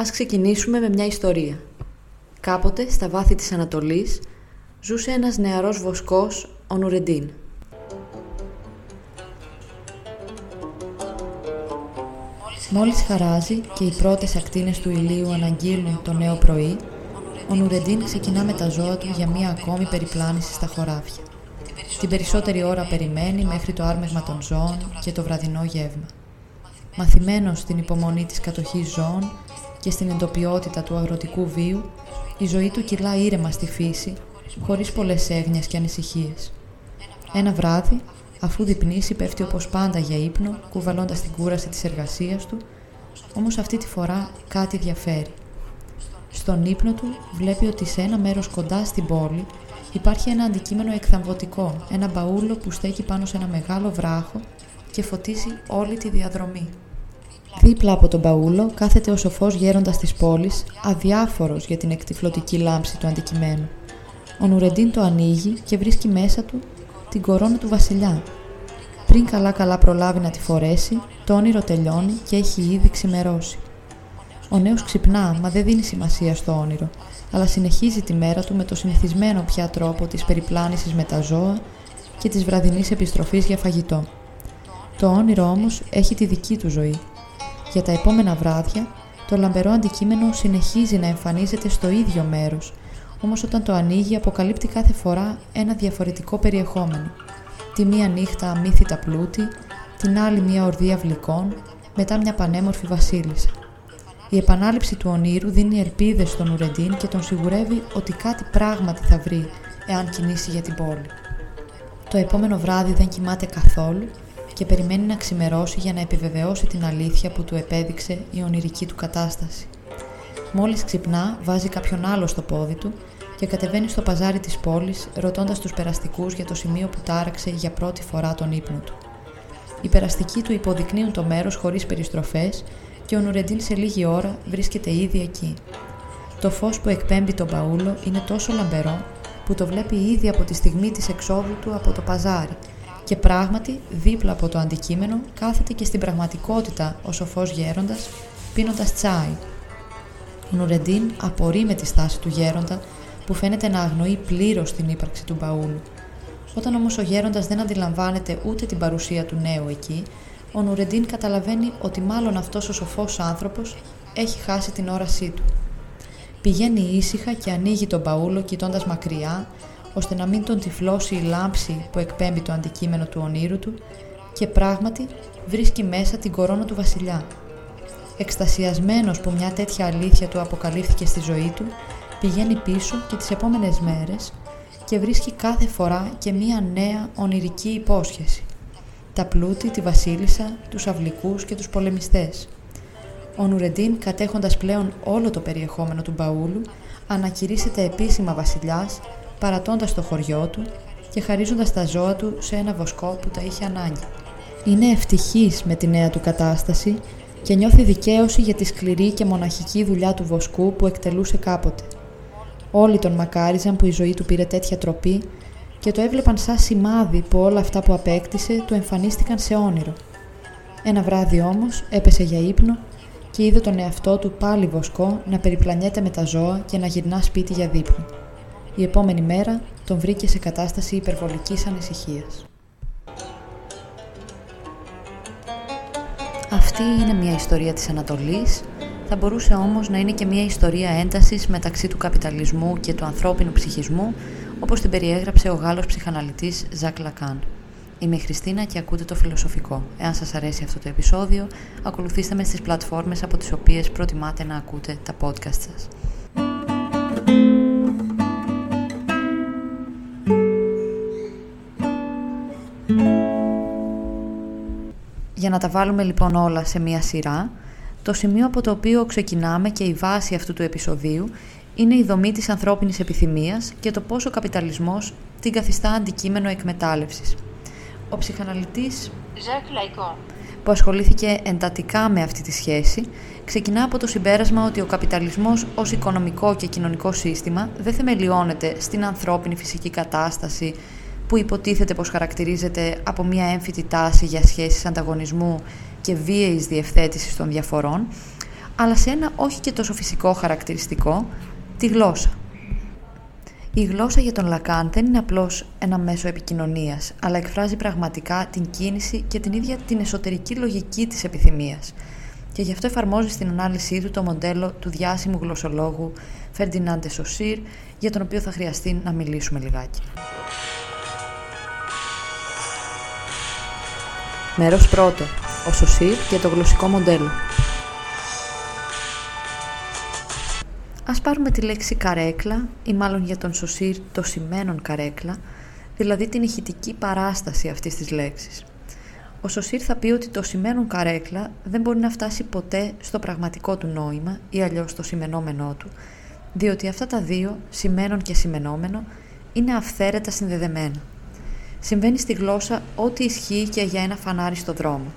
Ας ξεκινήσουμε με μια ιστορία. Κάποτε, στα βάθη της Ανατολής, ζούσε ένας νεαρός βοσκός, ο Νουρεντίν. Μόλις χαράζει και οι πρώτες ακτίνες του ηλίου αναγγείλουν το νέο πρωί, ο Νουρεντίν ξεκινά με τα ζώα του για μία ακόμη περιπλάνηση στα χωράφια. Την περισσότερη ώρα περιμένει μέχρι το άρμεγμα των ζώων και το βραδινό γεύμα. Μαθημένος στην υπομονή της κατοχής ζώων και στην εντοπιότητα του αγροτικού βίου, η ζωή του κυλά ήρεμα στη φύση, χωρίς πολλές έγνοιες και ανησυχίες. Ένα βράδυ, αφού διπνήσει, πέφτει όπως πάντα για ύπνο, κουβαλώντας την κούραση της εργασίας του, όμως αυτή τη φορά κάτι διαφέρει. Στον ύπνο του βλέπει ότι σε ένα μέρος κοντά στην πόλη υπάρχει ένα αντικείμενο εκθαμβωτικό, ένα μπαούλο που στέκει πάνω σε ένα μεγάλο βράχο και φωτίζει όλη τη διαδρομή. Δίπλα από τον μπαούλο κάθεται ο σοφός γέροντας της πόλης, αδιάφορος για την εκτυφλωτική λάμψη του αντικειμένου. Ο Νουρεντίν το ανοίγει και βρίσκει μέσα του την κορώνα του βασιλιά. Πριν καλά καλά προλάβει να τη φορέσει, το όνειρο τελειώνει και έχει ήδη ξημερώσει. Ο νέος ξυπνά, μα δεν δίνει σημασία στο όνειρο, αλλά συνεχίζει τη μέρα του με το συνηθισμένο πια τρόπο της περιπλάνησης με τα ζώα και της βραδινής επιστροφής για φαγητό. Το όνειρο όμως έχει τη δική του ζωή. Για τα επόμενα βράδια, το λαμπερό αντικείμενο συνεχίζει να εμφανίζεται στο ίδιο μέρος, όμως όταν το ανοίγει αποκαλύπτει κάθε φορά ένα διαφορετικό περιεχόμενο. Τη μία νύχτα αμύθιτα πλούτη, την άλλη μία ορδία βλικών, μετά μια πανέμορφη βασίλισσα. Η επανάληψη του ονείρου δίνει ελπίδες στον Ουρεντίν και τον σιγουρεύει ότι κάτι πράγματι θα βρει εάν κινήσει για την πόλη. Το επόμενο βράδυ δεν κοιμάται καθόλου και περιμένει να ξημερώσει για να επιβεβαιώσει την αλήθεια που του επέδειξε η ονειρική του κατάσταση. Μόλις ξυπνά, βάζει κάποιον άλλο στο πόδι του και κατεβαίνει στο παζάρι της πόλης, ρωτώντας τους περαστικούς για το σημείο που τάραξε για πρώτη φορά τον ύπνο του. Οι περαστικοί του υποδεικνύουν το μέρος χωρίς περιστροφές και ο Νουρεντίν σε λίγη ώρα βρίσκεται ήδη εκεί. Το φως που εκπέμπει τον Παούλο είναι τόσο λαμπερό που το βλέπει ήδη από τη στιγμή της εξόδου του από το παζάρι και πράγματι δίπλα από το αντικείμενο κάθεται και στην πραγματικότητα ο σοφός γέροντας πίνοντας τσάι. Ο Νουρεντίν απορεί με τη στάση του γέροντα που φαίνεται να αγνοεί πλήρως την ύπαρξη του Παούλου. Όταν όμως ο γέροντας δεν αντιλαμβάνεται ούτε την παρουσία του νέου εκεί, ο Νουρεντίν καταλαβαίνει ότι μάλλον αυτός ο σοφός άνθρωπος έχει χάσει την όρασή του. Πηγαίνει ήσυχα και ανοίγει τον παούλο κοιτώντας μακριά, ώστε να μην τον τυφλώσει η λάμψη που εκπέμπει το αντικείμενο του ονείρου του και πράγματι βρίσκει μέσα την κορώνα του βασιλιά. Εκστασιασμένος που μια τέτοια αλήθεια του αποκαλύφθηκε στη ζωή του, πηγαίνει πίσω και τις επόμενες μέρες και βρίσκει κάθε φορά και μια νέα ονειρική υπόσχεση τα πλούτη, τη βασίλισσα, τους αυλικούς και τους πολεμιστές. Ο Νουρεντίν, κατέχοντας πλέον όλο το περιεχόμενο του μπαούλου, ανακηρύσσεται επίσημα βασιλιάς, παρατώντας το χωριό του και χαρίζοντας τα ζώα του σε ένα βοσκό που τα είχε ανάγκη. Είναι ευτυχής με τη νέα του κατάσταση και νιώθει δικαίωση για τη σκληρή και μοναχική δουλειά του βοσκού που εκτελούσε κάποτε. Όλοι τον μακάριζαν που η ζωή του πήρε τέτοια τροπή και το έβλεπαν σαν σημάδι που όλα αυτά που απέκτησε του εμφανίστηκαν σε όνειρο. Ένα βράδυ όμως έπεσε για ύπνο και είδε τον εαυτό του πάλι βοσκό να περιπλανιέται με τα ζώα και να γυρνά σπίτι για δείπνο. Η επόμενη μέρα τον βρήκε σε κατάσταση υπερβολικής ανησυχίας. Αυτή είναι μια ιστορία της Ανατολής, θα μπορούσε όμως να είναι και μια ιστορία έντασης μεταξύ του καπιταλισμού και του ανθρώπινου ψυχισμού, όπως την περιέγραψε ο Γάλλος ψυχαναλυτής Ζακ Λακάν. Είμαι η Χριστίνα και ακούτε το Φιλοσοφικό. Εάν σας αρέσει αυτό το επεισόδιο, ακολουθήστε με στις πλατφόρμες από τις οποίες προτιμάτε να ακούτε τα podcast σας. Για να τα βάλουμε λοιπόν όλα σε μία σειρά, το σημείο από το οποίο ξεκινάμε και η βάση αυτού του επεισοδίου είναι η δομή της ανθρώπινης επιθυμίας και το πόσο ο καπιταλισμός την καθιστά αντικείμενο εκμετάλλευσης. Ο ψυχαναλυτής που ασχολήθηκε εντατικά με αυτή τη σχέση, ξεκινά από το συμπέρασμα ότι ο καπιταλισμός ως οικονομικό και κοινωνικό σύστημα δεν θεμελιώνεται στην ανθρώπινη φυσική κατάσταση που υποτίθεται πως χαρακτηρίζεται από μια έμφυτη τάση για σχέσεις ανταγωνισμού και βίαιης διευθέτησης των διαφορών, αλλά σε ένα όχι και τόσο φυσικό χαρακτηριστικό, τη γλώσσα. Η γλώσσα για τον Λακάν δεν είναι απλώς ένα μέσο επικοινωνίας, αλλά εκφράζει πραγματικά την κίνηση και την ίδια την εσωτερική λογική της επιθυμίας. Και γι' αυτό εφαρμόζει στην ανάλυση του το μοντέλο του διάσημου γλωσσολόγου Φερντινάντε Σοσίρ, για τον οποίο θα χρειαστεί να μιλήσουμε λιγάκι. Μέρος πρώτο. Ο Σοσίρ και το γλωσσικό μοντέλο. Ας πάρουμε τη λέξη καρέκλα ή μάλλον για τον Σωσίρ το σημαίνον καρέκλα, δηλαδή την ηχητική παράσταση αυτής της λέξης. Ο Σωσίρ θα πει ότι το σημαίνον καρέκλα δεν μπορεί να φτάσει ποτέ στο πραγματικό του νόημα ή αλλιώς στο σημενόμενό του, διότι αυτά τα δύο, σημαίνον και σημενόμενο, είναι αυθαίρετα συνδεδεμένα. Συμβαίνει στη γλώσσα ό,τι ισχύει και για ένα φανάρι στο δρόμο.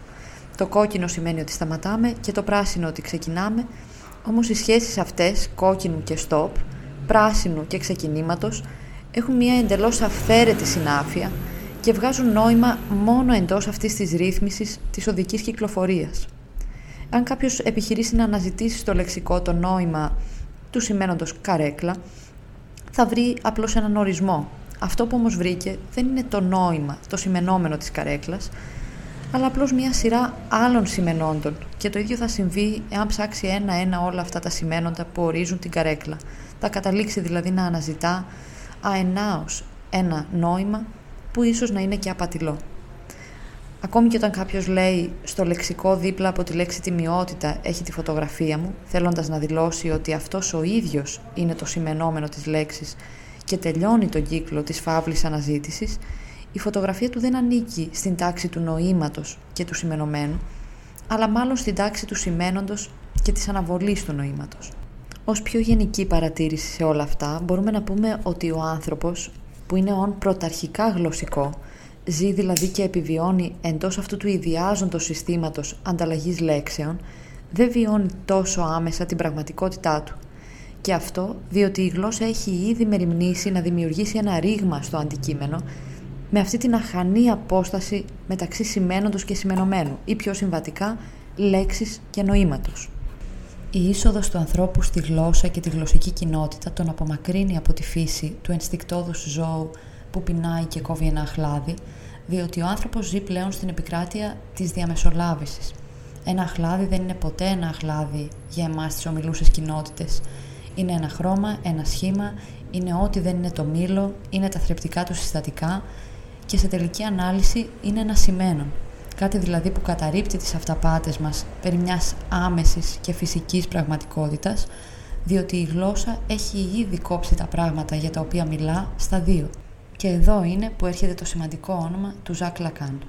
Το κόκκινο σημαίνει ότι σταματάμε και το πράσινο ότι ξεκινάμε όμως οι σχέσεις αυτές, κόκκινου και stop, πράσινου και ξεκινήματος, έχουν μια εντελώς αυθαίρετη συνάφεια και βγάζουν νόημα μόνο εντός αυτής της ρύθμισης της οδικής κυκλοφορίας. Αν κάποιος επιχειρήσει να αναζητήσει στο λεξικό το νόημα του σημαίνοντος καρέκλα, θα βρει απλώς έναν ορισμό. Αυτό που όμως βρήκε δεν είναι το νόημα, το σημενόμενο της καρέκλας, αλλά απλώς μια σειρά άλλων σημενόντων. Και το ίδιο θα συμβεί εάν ψάξει ένα-ένα όλα αυτά τα σημαίνοντα που ορίζουν την καρέκλα. Θα καταλήξει δηλαδή να αναζητά αενάως ένα νόημα που ίσως να είναι και απατηλό. Ακόμη και όταν κάποιος λέει στο λεξικό δίπλα από τη λέξη τιμιότητα έχει τη φωτογραφία μου, θέλοντας να δηλώσει ότι αυτός ο ίδιος είναι το σημενόμενο της λέξης και τελειώνει τον κύκλο της φαύλης αναζήτησης, η φωτογραφία του δεν ανήκει στην τάξη του νοήματος και του σημενωμένου, αλλά μάλλον στην τάξη του σημαίνοντος και της αναβολής του νοήματος. Ως πιο γενική παρατήρηση σε όλα αυτά, μπορούμε να πούμε ότι ο άνθρωπος, που είναι όν πρωταρχικά γλωσσικό, ζει δηλαδή και επιβιώνει εντός αυτού του ιδιάζοντος συστήματος ανταλλαγής λέξεων, δεν βιώνει τόσο άμεσα την πραγματικότητά του. Και αυτό διότι η γλώσσα έχει ήδη μεριμνήσει να δημιουργήσει ένα ρήγμα στο αντικείμενο με αυτή την αχανή απόσταση μεταξύ σημαίνοντος και σημενωμένου ή πιο συμβατικά λέξης και νοήματος. Η είσοδος του ανθρώπου στη γλώσσα και τη γλωσσική κοινότητα τον απομακρύνει από τη φύση του ενστικτόδους ζώου που πεινάει και κόβει ένα αχλάδι, διότι ο άνθρωπος ζει πλέον στην επικράτεια της διαμεσολάβησης. Ένα αχλάδι δεν είναι ποτέ ένα αχλάδι για εμάς τις ομιλούσες κοινότητες. Είναι ένα χρώμα, ένα σχήμα, είναι ό,τι δεν είναι το μήλο, είναι τα θρεπτικά του συστατικά, και σε τελική ανάλυση είναι ένα σημαίνον. Κάτι δηλαδή που καταρρύπτει τις αυταπάτες μας περί μιας άμεσης και φυσικής πραγματικότητας, διότι η γλώσσα έχει ήδη κόψει τα πράγματα για τα οποία μιλά στα δύο. Και εδώ είναι που έρχεται το σημαντικό όνομα του Ζακ Λακάν.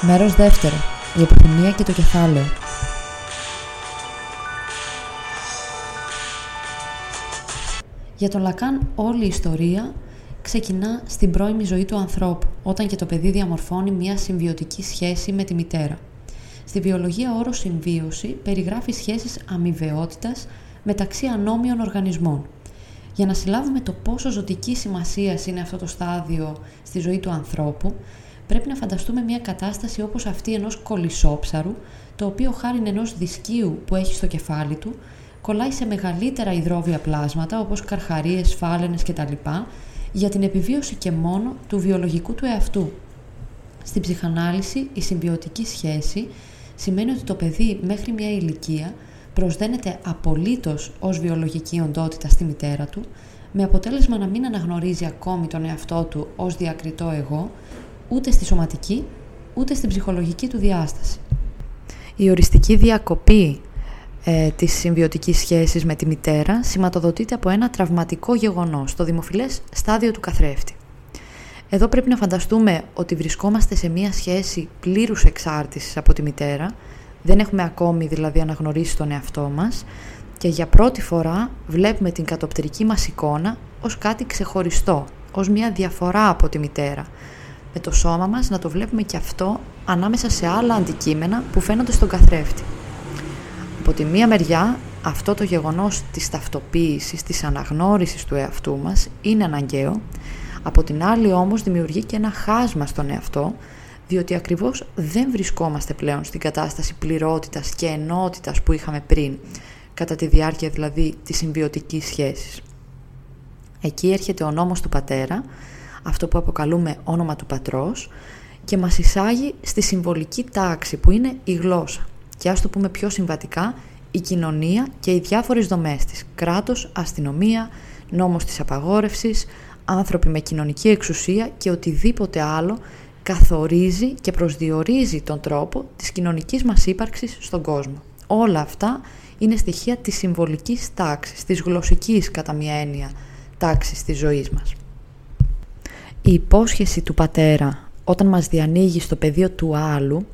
Μέρος δεύτερο. Η επιθυμία και το κεφάλαιο. Για τον Λακάν όλη η ιστορία ξεκινά στην πρώιμη ζωή του ανθρώπου, όταν και το παιδί διαμορφώνει μια συμβιωτική σχέση με τη μητέρα. Στη βιολογία όρος συμβίωση περιγράφει σχέσεις αμοιβαιότητας μεταξύ ανώμιων οργανισμών. Για να συλλάβουμε το πόσο ζωτική σημασία είναι αυτό το στάδιο στη ζωή του ανθρώπου, πρέπει να φανταστούμε μια κατάσταση όπως αυτή ενός κολυσόψαρου, το οποίο χάρη ενός δισκίου που έχει στο κεφάλι του, κολλάει σε μεγαλύτερα υδρόβια πλάσματα όπως καρχαρίες, φάλαινες κτλ για την επιβίωση και μόνο του βιολογικού του εαυτού. Στην ψυχανάλυση, η συμβιωτική σχέση σημαίνει ότι το παιδί μέχρι μια ηλικία προσδένεται απολύτως ως βιολογική οντότητα στη μητέρα του, με αποτέλεσμα να μην αναγνωρίζει ακόμη τον εαυτό του ως διακριτό εγώ, ούτε στη σωματική, ούτε στην ψυχολογική του διάσταση. Η οριστική διακοπή ε, της συμβιωτικής σχέσης με τη μητέρα σηματοδοτείται από ένα τραυματικό γεγονός, το δημοφιλές στάδιο του καθρέφτη. Εδώ πρέπει να φανταστούμε ότι βρισκόμαστε σε μια σχέση πλήρους εξάρτησης από τη μητέρα, δεν έχουμε ακόμη δηλαδή αναγνωρίσει τον εαυτό μας και για πρώτη φορά βλέπουμε την κατοπτερική μας εικόνα ως κάτι ξεχωριστό, ως μια διαφορά από τη μητέρα. Με το σώμα μας να το βλέπουμε και αυτό ανάμεσα σε άλλα αντικείμενα που φαίνονται στον καθρέφτη. Από τη μία μεριά αυτό το γεγονός της ταυτοποίησης, της αναγνώρισης του εαυτού μας είναι αναγκαίο, από την άλλη όμως δημιουργεί και ένα χάσμα στον εαυτό, διότι ακριβώς δεν βρισκόμαστε πλέον στην κατάσταση πληρότητας και ενότητας που είχαμε πριν, κατά τη διάρκεια δηλαδή της συμβιωτικής σχέσης. Εκεί έρχεται ο νόμος του πατέρα, αυτό που αποκαλούμε όνομα του πατρός, και μας εισάγει στη συμβολική τάξη που είναι η γλώσσα. Και ας το πούμε πιο συμβατικά, η κοινωνία και οι διάφορες δομές της. Κράτος, αστυνομία, νόμος της απαγόρευσης, άνθρωποι με κοινωνική εξουσία και οτιδήποτε άλλο καθορίζει και προσδιορίζει τον τρόπο της κοινωνικής μας ύπαρξης στον κόσμο. Όλα αυτά είναι στοιχεία της συμβολικής τάξης, της γλωσσικής κατά μια έννοια τάξης της ζωής μας. Η υπόσχεση του πατέρα όταν μας διανοίγει στο πεδίο του άλλου,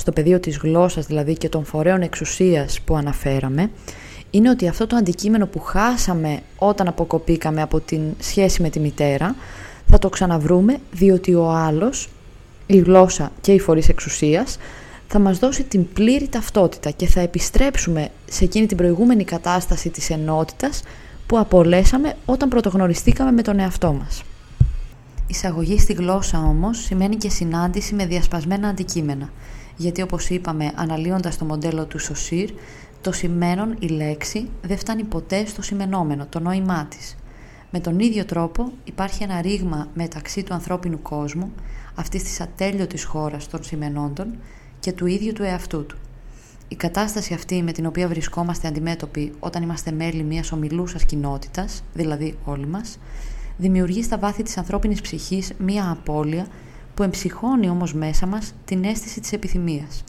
στο πεδίο της γλώσσας δηλαδή και των φορέων εξουσίας που αναφέραμε, είναι ότι αυτό το αντικείμενο που χάσαμε όταν αποκοπήκαμε από την σχέση με τη μητέρα, θα το ξαναβρούμε διότι ο άλλος, η γλώσσα και οι φορείς εξουσίας, θα μας δώσει την πλήρη ταυτότητα και θα επιστρέψουμε σε εκείνη την προηγούμενη κατάσταση της ενότητας που απολέσαμε όταν πρωτογνωριστήκαμε με τον εαυτό μας. Εισαγωγή στη γλώσσα όμως σημαίνει και συνάντηση με διασπασμένα αντικείμενα, γιατί όπως είπαμε αναλύοντας το μοντέλο του Σωσίρ, το σημαίνον, η λέξη, δεν φτάνει ποτέ στο σημενόμενο, το νόημά της. Με τον ίδιο τρόπο υπάρχει ένα ρήγμα μεταξύ του ανθρώπινου κόσμου, αυτής της ατέλειωτης χώρας των σημενόντων και του ίδιου του εαυτού του. Η κατάσταση αυτή με την οποία βρισκόμαστε αντιμέτωποι όταν είμαστε μέλη μιας ομιλούσας κοινότητας, δηλαδή όλοι μας, δημιουργεί στα βάθη της ανθρώπινης ψυχής μία απώλεια που εμψυχώνει όμως μέσα μας την αίσθηση της επιθυμίας.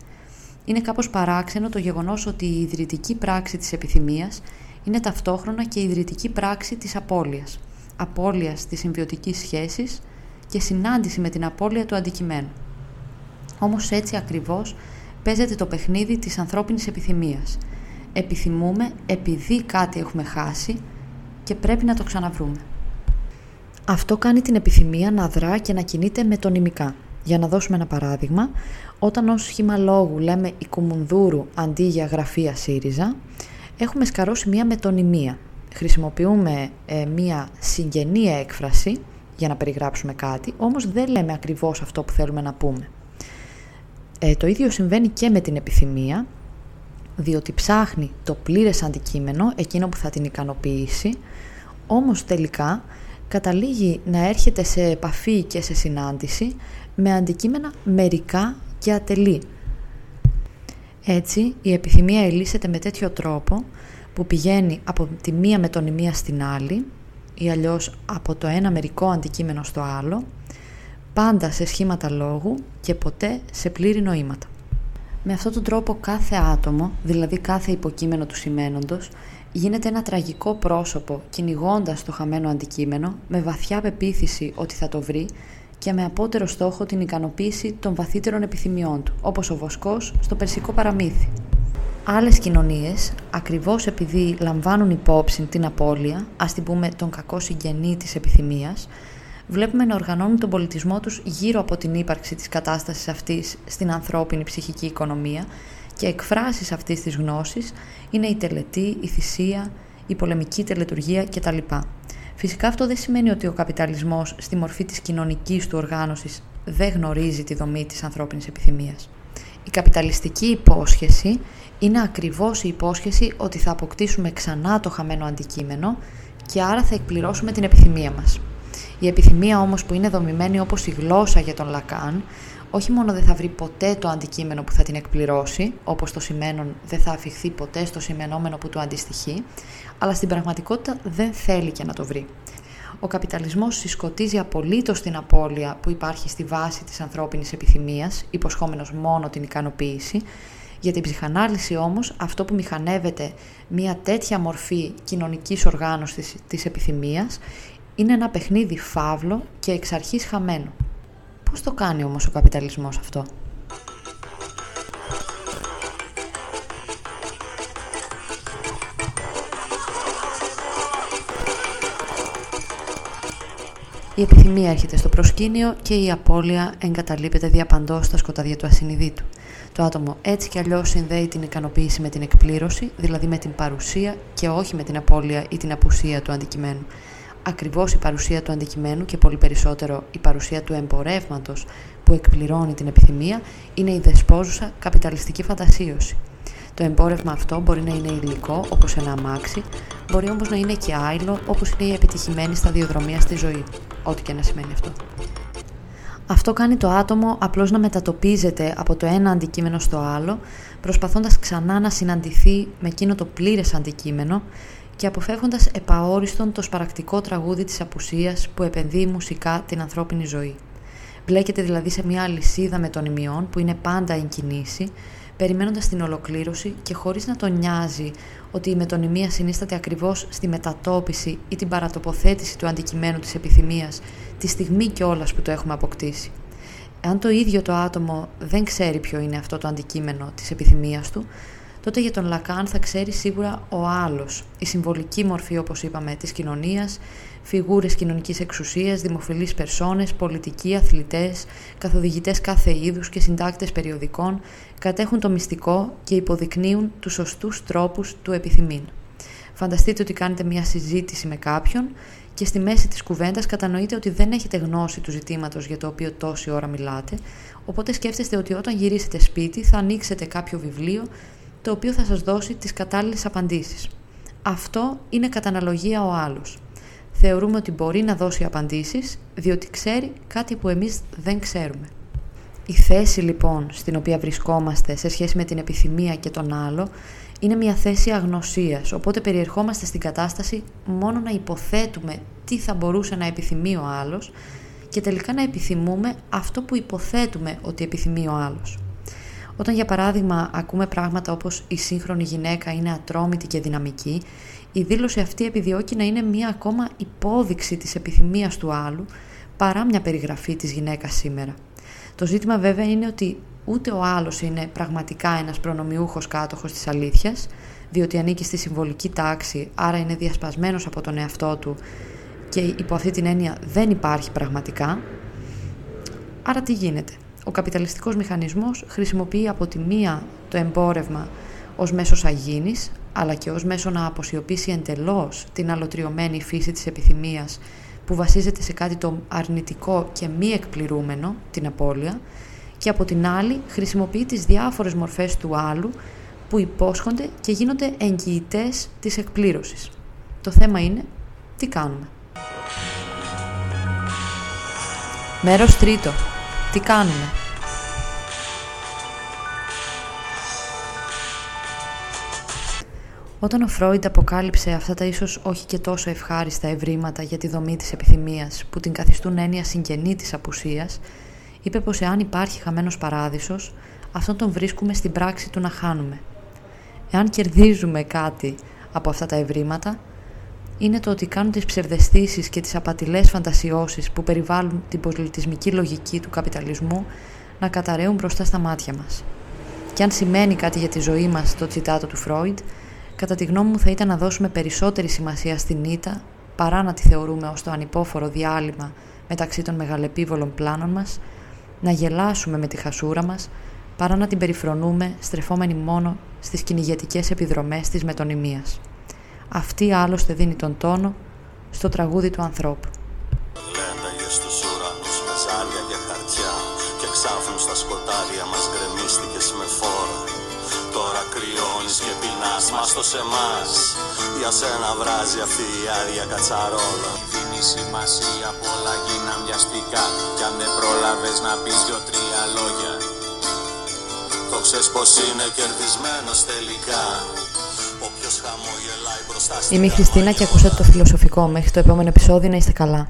Είναι κάπως παράξενο το γεγονός ότι η ιδρυτική πράξη της επιθυμίας είναι ταυτόχρονα και η ιδρυτική πράξη της απώλειας. Απώλειας της συμβιωτικής σχέσης και συνάντηση με την απώλεια του αντικειμένου. Όμως έτσι ακριβώς παίζεται το παιχνίδι της ανθρώπινης επιθυμίας. Επιθυμούμε επειδή κάτι έχουμε χάσει και πρέπει να το ξαναβρούμε. Αυτό κάνει την επιθυμία να δρά και να κινείται μετωνυμικά. Για να δώσουμε ένα παράδειγμα, όταν ως σχήμα λόγου λέμε οικουμουνδούρου αντί για γραφεία ΣΥΡΙΖΑ, έχουμε σκαρώσει μία μετωνυμία. Χρησιμοποιούμε ε, μία συγγενή έκφραση για να περιγράψουμε κάτι, όμως δεν λέμε ακριβώς αυτό που θέλουμε να πούμε. Ε, το ίδιο συμβαίνει και με την επιθυμία, διότι ψάχνει το πλήρες αντικείμενο, εκείνο που θα την ικανοποιήσει, όμως τελικά καταλήγει να έρχεται σε επαφή και σε συνάντηση με αντικείμενα μερικά και ατελή. Έτσι, η επιθυμία ελίσσεται με τέτοιο τρόπο που πηγαίνει από τη μία μετωνυμία στην άλλη ή αλλιώς από το ένα μερικό αντικείμενο στο άλλο, πάντα σε σχήματα λόγου και ποτέ σε πλήρη νοήματα. Με αυτόν τον τρόπο κάθε άτομο, δηλαδή κάθε υποκείμενο του σημαίνοντος, γίνεται ένα τραγικό πρόσωπο κυνηγώντας το χαμένο αντικείμενο με βαθιά πεποίθηση ότι θα το βρει και με απότερο στόχο την ικανοποίηση των βαθύτερων επιθυμιών του, όπως ο βοσκός στο περσικό παραμύθι. Άλλες κοινωνίες, ακριβώς επειδή λαμβάνουν υπόψη την απώλεια, ας την πούμε τον κακό συγγενή της επιθυμίας, βλέπουμε να οργανώνουν τον πολιτισμό τους γύρω από την ύπαρξη της κατάστασης αυτής στην ανθρώπινη ψυχική οικονομία και εκφράσεις αυτής της γνώσης είναι η τελετή, η θυσία, η πολεμική τελετουργία κτλ. Φυσικά αυτό δεν σημαίνει ότι ο καπιταλισμός στη μορφή της κοινωνικής του οργάνωσης δεν γνωρίζει τη δομή της ανθρώπινης επιθυμίας. Η καπιταλιστική υπόσχεση είναι ακριβώς η υπόσχεση ότι θα αποκτήσουμε ξανά το χαμένο αντικείμενο και άρα θα εκπληρώσουμε την επιθυμία μας. Η επιθυμία όμως που είναι δομημένη όπως η γλώσσα για τον Λακάν όχι μόνο δεν θα βρει ποτέ το αντικείμενο που θα την εκπληρώσει, όπως το σημαίνον δεν θα αφιχθεί ποτέ στο σημενόμενο που του αντιστοιχεί, αλλά στην πραγματικότητα δεν θέλει και να το βρει. Ο καπιταλισμός συσκοτίζει απολύτως την απώλεια που υπάρχει στη βάση της ανθρώπινης επιθυμίας, υποσχόμενος μόνο την ικανοποίηση, για την ψυχανάλυση όμως αυτό που μηχανεύεται μια τέτοια μορφή κοινωνικής οργάνωσης της επιθυμίας είναι ένα παιχνίδι φαύλο και εξ αρχής χαμένο. Πώς το κάνει όμως ο καπιταλισμός αυτό; Η επιθυμία έρχεται στο προσκήνιο και η απώλεια εγκαταλείπεται διαπαντός στα σκοτάδια του ασυνειδήτου. Το άτομο έτσι κι αλλιώς συνδέει την ικανοποίηση με την εκπλήρωση, δηλαδή με την παρουσία και όχι με την απώλεια ή την απουσία του αντικειμένου ακριβώς η παρουσία του αντικειμένου και πολύ περισσότερο η παρουσία του εμπορεύματος που που εκπληρώνει την επιθυμία είναι η δεσπόζουσα καπιταλιστική φαντασίωση. Το εμπόρευμα αυτό μπορεί να είναι υλικό, όπως ένα αμάξι, μπορεί όμως να είναι και άϊλο, όπως είναι η επιτυχημένη σταδιοδρομία στη ζωή. Ό,τι και να σημαίνει αυτό. Αυτό κάνει το άτομο απλώς να μετατοπίζεται από το ένα αντικείμενο στο άλλο, προσπαθώντας ξανά να συναντηθεί με εκείνο το πλήρες αντικείμενο και αποφεύγοντας επαόριστον το σπαρακτικό τραγούδι της απουσίας που επενδύει μουσικά την ανθρώπινη ζωή. Μπλέκεται δηλαδή σε μια αλυσίδα μετωνυμιών που είναι πάντα εν κινήσει, περιμένοντας την ολοκλήρωση και χωρίς να τον νοιάζει ότι η μετωνυμία συνίσταται ακριβώς στη μετατόπιση ή την παρατοποθέτηση του αντικειμένου της επιθυμίας τη στιγμή κιόλας που το έχουμε αποκτήσει. Αν το ίδιο το άτομο δεν ξέρει ποιο είναι αυτό το αντικείμενο της επιθυμίας του, τότε για τον Λακάν θα ξέρει σίγουρα ο άλλος, η συμβολική μορφή όπως είπαμε της κοινωνίας, φιγούρες κοινωνικής εξουσίας, δημοφιλείς περσόνες, πολιτικοί, αθλητές, καθοδηγητές κάθε είδους και συντάκτες περιοδικών κατέχουν το μυστικό και υποδεικνύουν τους σωστούς τρόπους του επιθυμήν. Φανταστείτε ότι κάνετε μια συζήτηση με κάποιον και στη μέση της κουβέντας κατανοείτε ότι δεν έχετε γνώση του ζητήματος για το οποίο τόση ώρα μιλάτε, οπότε σκέφτεστε ότι όταν γυρίσετε σπίτι θα ανοίξετε κάποιο βιβλίο το οποίο θα σας δώσει τις κατάλληλες απαντήσεις. Αυτό είναι κατά αναλογία ο άλλος. Θεωρούμε ότι μπορεί να δώσει απαντήσεις διότι ξέρει κάτι που εμείς δεν ξέρουμε. Η θέση λοιπόν στην οποία βρισκόμαστε σε σχέση με την επιθυμία και τον άλλο είναι μια θέση αγνωσίας, οπότε περιερχόμαστε στην κατάσταση μόνο να υποθέτουμε τι θα μπορούσε να επιθυμεί ο άλλος και τελικά να επιθυμούμε αυτό που υποθέτουμε ότι επιθυμεί ο άλλος. Όταν για παράδειγμα ακούμε πράγματα όπως η σύγχρονη γυναίκα είναι ατρόμητη και δυναμική, η δήλωση αυτή επιδιώκει να είναι μια ακόμα υπόδειξη της επιθυμίας του άλλου παρά μια περιγραφή της γυναίκας σήμερα. Το ζήτημα βέβαια είναι ότι ούτε ο άλλος είναι πραγματικά ένας προνομιούχος κάτοχος της αλήθειας, διότι ανήκει στη συμβολική τάξη, άρα είναι διασπασμένος από τον εαυτό του και υπό αυτή την έννοια δεν υπάρχει πραγματικά. Άρα τι γίνεται; Ο καπιταλιστικός μηχανισμός χρησιμοποιεί από τη μία το εμπόρευμα ως μέσο αγίνης, αλλά και ως μέσο να αποσιωπήσει εντελώς την αλωτριωμένη φύση της επιθυμίας που βασίζεται σε κάτι το αρνητικό και μη εκπληρούμενο, την απώλεια, και από την άλλη χρησιμοποιεί τις διάφορες μορφές του άλλου που υπόσχονται και γίνονται εγγυητές της εκπλήρωσης. Το θέμα είναι τι κάνουμε. Μέρος τρίτο. Τι κάνουμε; Όταν ο Φρόιντ αποκάλυψε αυτά τα ίσως όχι και τόσο ευχάριστα ευρήματα για τη δομή της επιθυμίας που την καθιστούν έννοια συγγενή της απουσίας, είπε πως εάν υπάρχει χαμένος παράδεισος, αυτόν τον βρίσκουμε στην πράξη του να χάνουμε. Εάν κερδίζουμε κάτι από αυτά τα ευρήματα, είναι το ότι κάνουν τις ψευδεστήσεις και τις απατηλές φαντασιώσεις που περιβάλλουν την πολιτισμική λογική του καπιταλισμού να καταραίουν μπροστά στα μάτια μας. Και αν σημαίνει κάτι για τη ζωή μας το τσιτάτο του Φρόιντ, κατά τη γνώμη μου θα ήταν να δώσουμε περισσότερη σημασία στην ήττα παρά να τη θεωρούμε ως το ανυπόφορο διάλειμμα μεταξύ των μεγαλεπίβολων πλάνων μας να γελάσουμε με τη χασούρα μας παρά να την περιφρονούμε στρεφόμενοι μόνο στις κυνηγετικές επιδρομές της μετωνυμίας. Αυτή άλλωστε δίνει τον τόνο στο τραγούδι του ανθρώπου. Λένταγε στους ουρανούς με ζάλια και χαρτιά και ξάφνου στα σκοτάδια μας γκρεμίστηκες με φόρα Τώρα κρυώνεις και πεινάς μας το σε μας. Για σένα βράζει αυτή η άδεια κατσαρόλα. Δίνει σημασία πολλά γίναν βιαστικά. Κι αν δεν πρόλαβες να πεις δυο-τρία λόγια. Το ξέρεις πως είναι κερδισμένος τελικά Είμαι η Χριστίνα και ακούσατε το φιλοσοφικό. Μέχρι το επόμενο επεισόδιο να είστε καλά